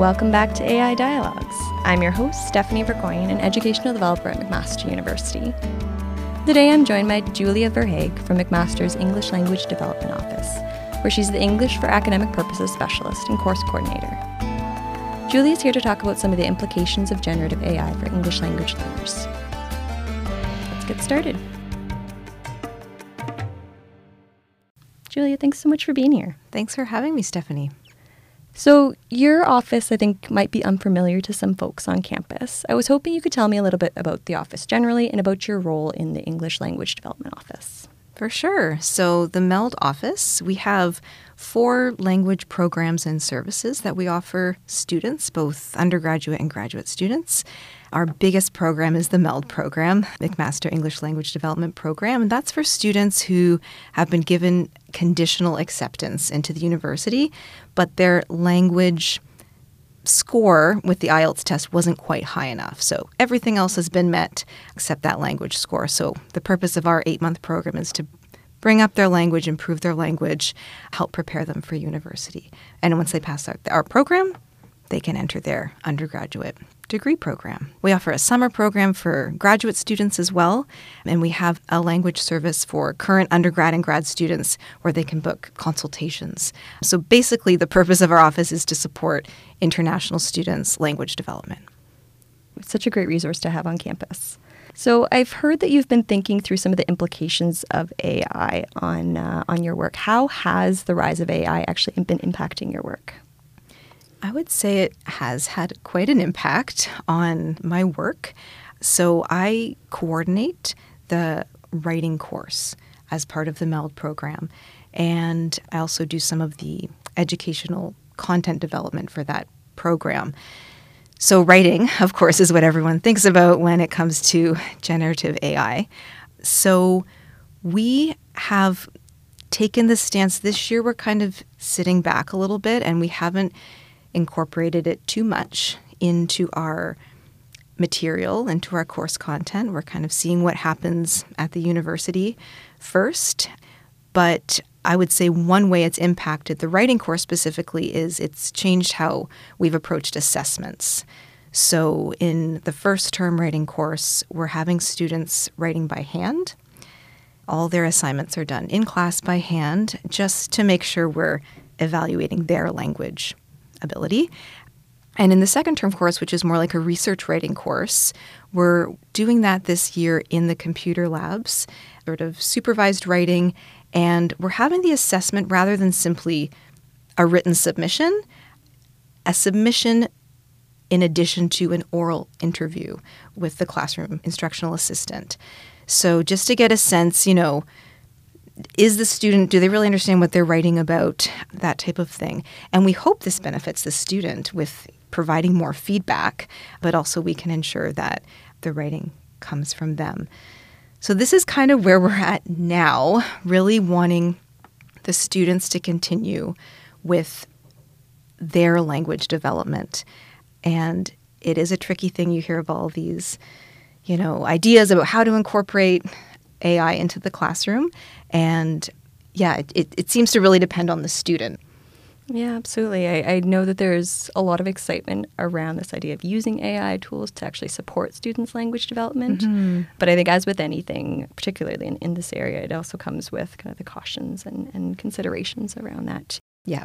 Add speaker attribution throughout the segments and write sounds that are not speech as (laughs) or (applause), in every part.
Speaker 1: Welcome back to AI Dialogues. I'm your host, Stephanie Verkoeyen, an educational developer at McMaster University. Today I'm joined by Julia Verhaeghe from McMaster's English Language Development Office, where she's the English for Academic Purposes Specialist and Course Coordinator. Julia is here to talk about some of the implications of generative AI for English language learners. Let's get started. Julia, thanks so much for being here.
Speaker 2: Thanks for having me, Stephanie.
Speaker 1: So, your office, I think, might be unfamiliar to some folks on campus. I was hoping you could tell me a little bit about the office generally and about your role in the English Language Development Office.
Speaker 2: For sure. So, the MELD office, we have four language programs and services that we offer students, both undergraduate and graduate students. Our biggest program is the MELD program, McMaster English Language Development Program, and that's for students who have been given conditional acceptance into the university, but their language score with the IELTS test wasn't quite high enough. So everything else has been met except that language score. So the purpose of our eight month program is to bring up their language, improve their language, help prepare them for university. And once they pass our, our program, they can enter their undergraduate degree program. We offer a summer program for graduate students as well, and we have a language service for current undergrad and grad students where they can book consultations. So basically, the purpose of our office is to support international students' language development.
Speaker 1: It's such a great resource to have on campus. So I've heard that you've been thinking through some of the implications of AI on uh, on your work. How has the rise of AI actually been impacting your work?
Speaker 2: I would say it has had quite an impact on my work. So I coordinate the writing course as part of the MELD program, and I also do some of the educational content development for that program. So, writing, of course, is what everyone thinks about when it comes to generative AI. So, we have taken the stance this year, we're kind of sitting back a little bit and we haven't incorporated it too much into our material, into our course content. We're kind of seeing what happens at the university first. But I would say one way it's impacted the writing course specifically is it's changed how we've approached assessments. So, in the first term writing course, we're having students writing by hand. All their assignments are done in class by hand just to make sure we're evaluating their language ability. And in the second term course, which is more like a research writing course, we're doing that this year in the computer labs, sort of supervised writing and we're having the assessment rather than simply a written submission, a submission in addition to an oral interview with the classroom instructional assistant. So, just to get a sense, you know, is the student, do they really understand what they're writing about? That type of thing. And we hope this benefits the student with providing more feedback, but also we can ensure that the writing comes from them. So, this is kind of where we're at now, really wanting the students to continue with their language development. And it is a tricky thing. You hear of all these, you know, ideas about how to incorporate AI into the classroom. And yeah, it, it seems to really depend on the student.
Speaker 1: Yeah, absolutely. I, I, know that there's a lot of excitement around this idea of using AI tools to actually support students' language development. Mm-hmm. But I think, as with anything, particularly in, in this area, it also comes with kind of the cautions and, and considerations around that.
Speaker 2: Yeah.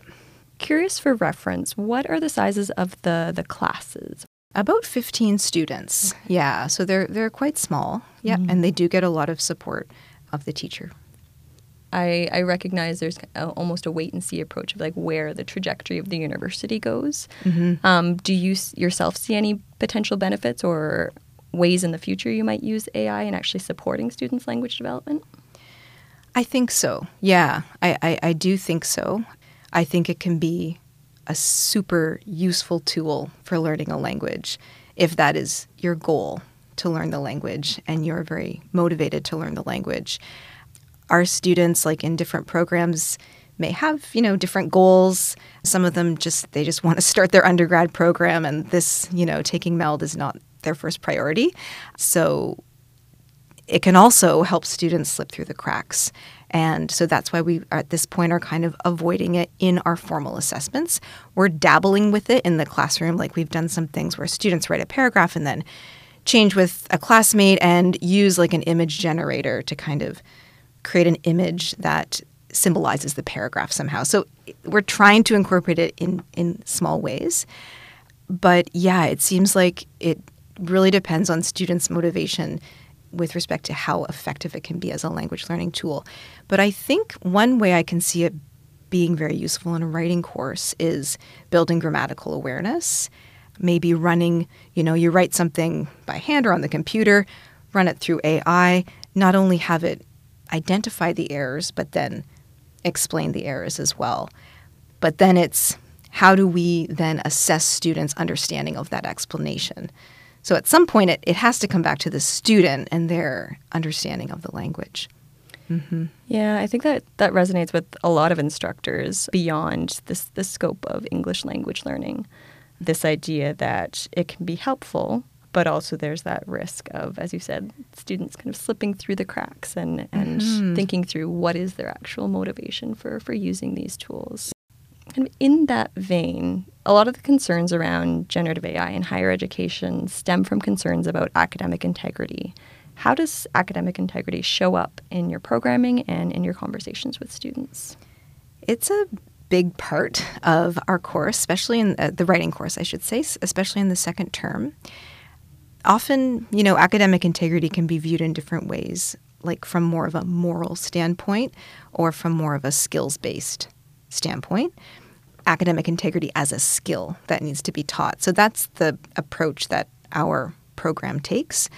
Speaker 1: Curious for reference, what are the sizes of the, the classes?
Speaker 2: About 15 students. Yeah, so they're they're quite small. Yeah, mm-hmm. and they do get a lot of support of the teacher.
Speaker 1: I, I recognize there's a, almost a wait and see approach of like where the trajectory of the university goes. Mm-hmm. Um, do you yourself see any potential benefits or ways in the future you might use AI in actually supporting students' language development?
Speaker 2: I think so. Yeah, I, I, I do think so. I think it can be a super useful tool for learning a language if that is your goal to learn the language and you're very motivated to learn the language our students like in different programs may have you know different goals some of them just they just want to (laughs) start their undergrad program and this you know taking MELD is not their first priority so it can also help students slip through the cracks And so that's why we, at this point, are kind of avoiding it in our formal assessments. We're dabbling with it in the classroom. Like we've done some things where students write a paragraph and then change with a classmate and use like an image generator to kind of create an image that symbolizes the paragraph somehow. So we're trying to incorporate it in, in small ways. But yeah, it seems like it really depends on students' motivation with respect to how effective it can be as a language learning tool. But I think one way I can see it being very useful in a writing course is building grammatical awareness. Maybe running, you know, you write something by hand or on the computer, run it through AI, not only have it identify the errors, but then explain the errors as well. But then it's how do we then assess students' understanding of that explanation? So at some point, it, it has to come back to the student and their understanding of the language.
Speaker 1: Mm-hmm. Yeah, I think that that resonates with a lot of instructors beyond this the scope of English language learning. This idea that it can be helpful, but also there's that risk of, as you said, students kind of slipping through the cracks and and mm-hmm. thinking through what is their actual motivation for for using these tools. And in that vein, a lot of the concerns around generative AI in higher education stem from concerns about academic integrity. How does academic integrity show up in your programming and in your conversations with students?
Speaker 2: It's a big part of our course, especially in uh, the writing course, I should say, especially in the second term. Often, you know, academic integrity can be viewed in different ways, like from more of a moral standpoint or from more of a skills based standpoint academic integrity as a skill that needs to be taught. So that's the approach that our program takes.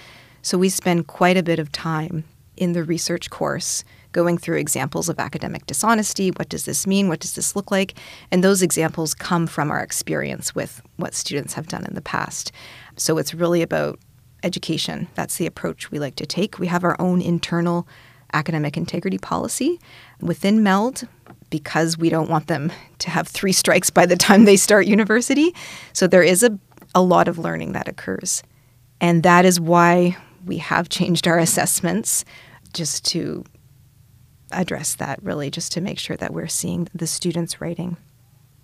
Speaker 2: So we spend quite a bit of time in the research course going through examples of academic dishonesty. What does this mean? What does this look like? And those examples come from our experience with what students have done in the past. So it's really about education. That's the approach we like to take. We have our own internal academic integrity policy within MELD because we don't want them to have three strikes by the time they start university. So there is a, a lot of learning that occurs. And that is why we have changed our assessments just to address that, really, just to make sure that we're seeing the students writing.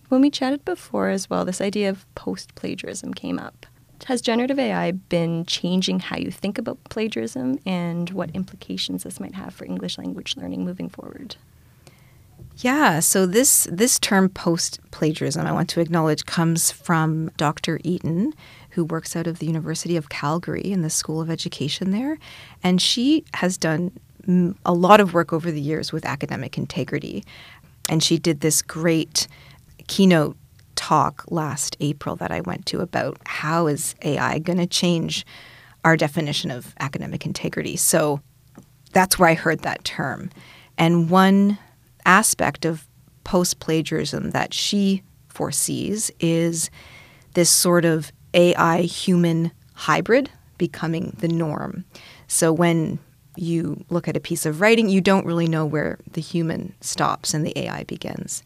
Speaker 1: When we chatted before as well, this idea of post plagiarism came up. Has generative AI been changing how you think about plagiarism and what implications this might have for English language learning moving forward?
Speaker 2: Yeah, so this this term post plagiarism I want to acknowledge comes from Dr. Eaton, who works out of the University of Calgary in the School of Education there, and she has done a lot of work over the years with academic integrity. And she did this great keynote talk last April that I went to about how is AI going to change our definition of academic integrity. So that's where I heard that term. And one aspect of post plagiarism that she foresees is this sort of AI human hybrid becoming the norm. So when you look at a piece of writing, you don't really know where the human stops and the AI begins.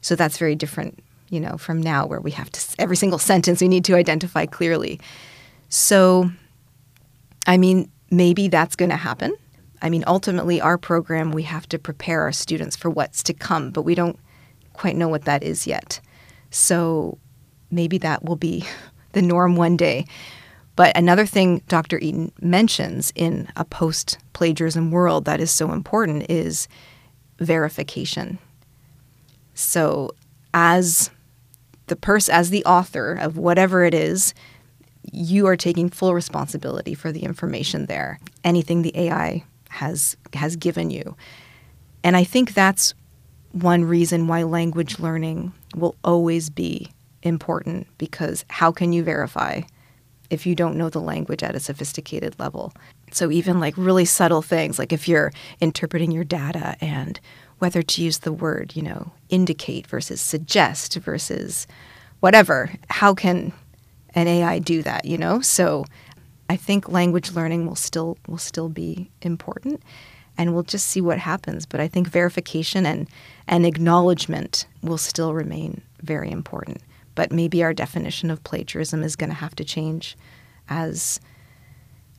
Speaker 2: So that's very different, you know, from now where we have to every single sentence we need to identify clearly. So I mean, maybe that's going to happen. I mean, ultimately, our program, we have to prepare our students for what's to come, but we don't quite know what that is yet. So maybe that will be (laughs) the norm one day. But another thing Dr. Eaton mentions in a post plagiarism world that is so important is verification. So, as the person, as the author of whatever it is, you are taking full responsibility for the information there. Anything the AI has has given you. And I think that's one reason why language learning will always be important because how can you verify if you don't know the language at a sophisticated level? So even like really subtle things like if you're interpreting your data and whether to use the word, you know, indicate versus suggest versus whatever, how can an AI do that, you know? So I think language learning will still will still be important and we'll just see what happens. But I think verification and, and acknowledgement will still remain very important. But maybe our definition of plagiarism is going to have to change as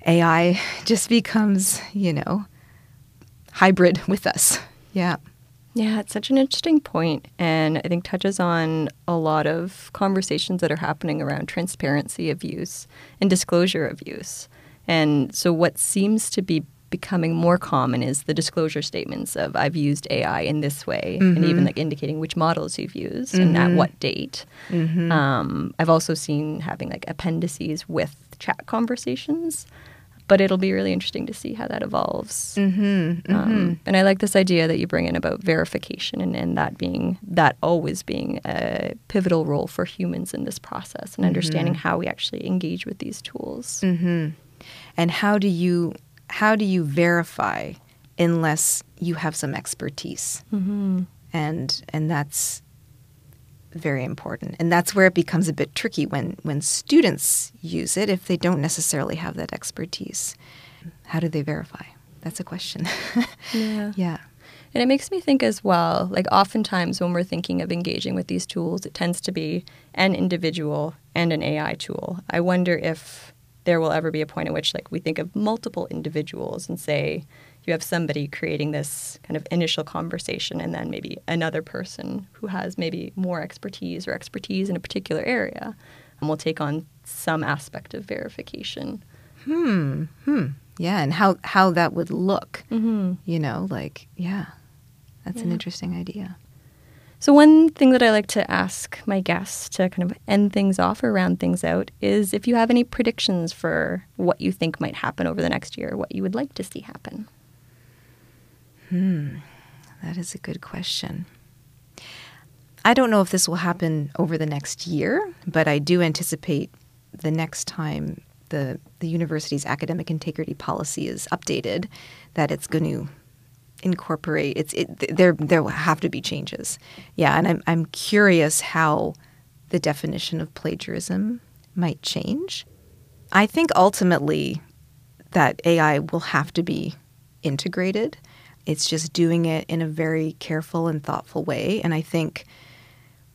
Speaker 2: AI (laughs) just becomes, you know, hybrid with us. Yeah.
Speaker 1: Yeah, it's such an interesting point, and I think touches on a lot of conversations that are happening around transparency of use and disclosure of use. And so, what seems to be becoming more common is the disclosure statements of I've used AI in this way, mm-hmm. and even like indicating which models you've used mm-hmm. and at mm-hmm. what date. Mm-hmm. Um, I've also seen having like appendices with chat conversations but it'll be really interesting to see how that evolves. Mm-hmm, mm-hmm. Um, and I like this idea that you bring in about verification and, and that being that always being a pivotal role for humans in this process and mm-hmm. understanding how we actually engage with these tools.
Speaker 2: Mm-hmm. And how do you how do you verify unless you have some expertise? Mm-hmm. And and that's very important. And that's where it becomes a bit tricky when, when students use it if they don't necessarily have that expertise. How do they verify? That's a question. (laughs)
Speaker 1: yeah.
Speaker 2: Yeah.
Speaker 1: And it makes me think as well, like oftentimes when we're thinking of engaging with these tools, it tends to be an individual and an AI tool. I wonder if there will ever be a point at which like we think of multiple individuals and say, you have somebody creating this kind of initial conversation and then maybe another person who has maybe more expertise or expertise in a particular area and will take on some aspect of verification.
Speaker 2: Hmm. Hmm. Yeah, and how how that would look. Mm-hmm. You know, like yeah, that's yeah. an interesting idea.
Speaker 1: So one thing that I like to ask my guests to kind of end things off or round things out is if you have any predictions for what you think might happen over the next year, what you would like to see happen.
Speaker 2: Hmm, that is a good question. I don't know if this will happen over the next year, but I do anticipate the next time the the university's academic integrity policy is updated that it's going to incorporate it's it, there there will have to be changes. Yeah, and I'm I'm curious how the definition of plagiarism might change. I think ultimately that AI will have to be integrated it's just doing it in a very careful and thoughtful way. And I think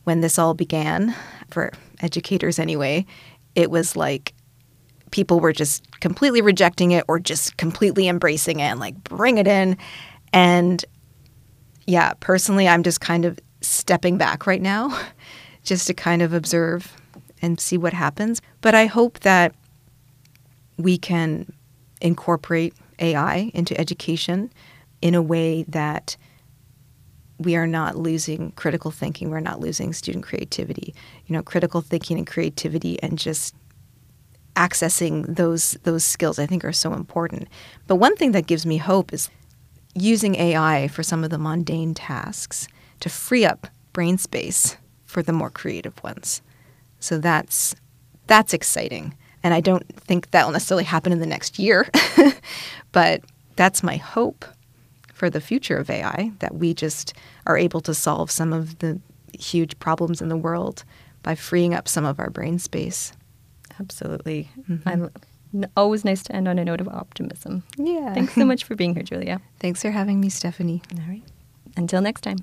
Speaker 2: when this all began, for educators anyway, it was like people were just completely rejecting it or just completely embracing it and like bring it in. And yeah, personally, I'm just kind of stepping back right now (laughs) just to kind of observe and see what happens. But I hope that we can incorporate AI into education in a way that we are not losing critical thinking, we're not losing student creativity. You know, critical thinking and creativity and just accessing those those skills I think are so important. But one thing that gives me hope is using AI for some of the mundane tasks to free up brain space for the more creative ones. So that's that's exciting. And I don't think that will necessarily happen in the next year, (laughs) but that's my hope for the future of AI that we just are able to solve some of the huge problems in the world by freeing up some of our brain space.
Speaker 1: Absolutely. Mm-hmm. Always nice to end on a note of optimism.
Speaker 2: Yeah.
Speaker 1: Thanks so much for being here, Julia. (laughs)
Speaker 2: Thanks for having me, Stephanie.
Speaker 1: All right. Until next time.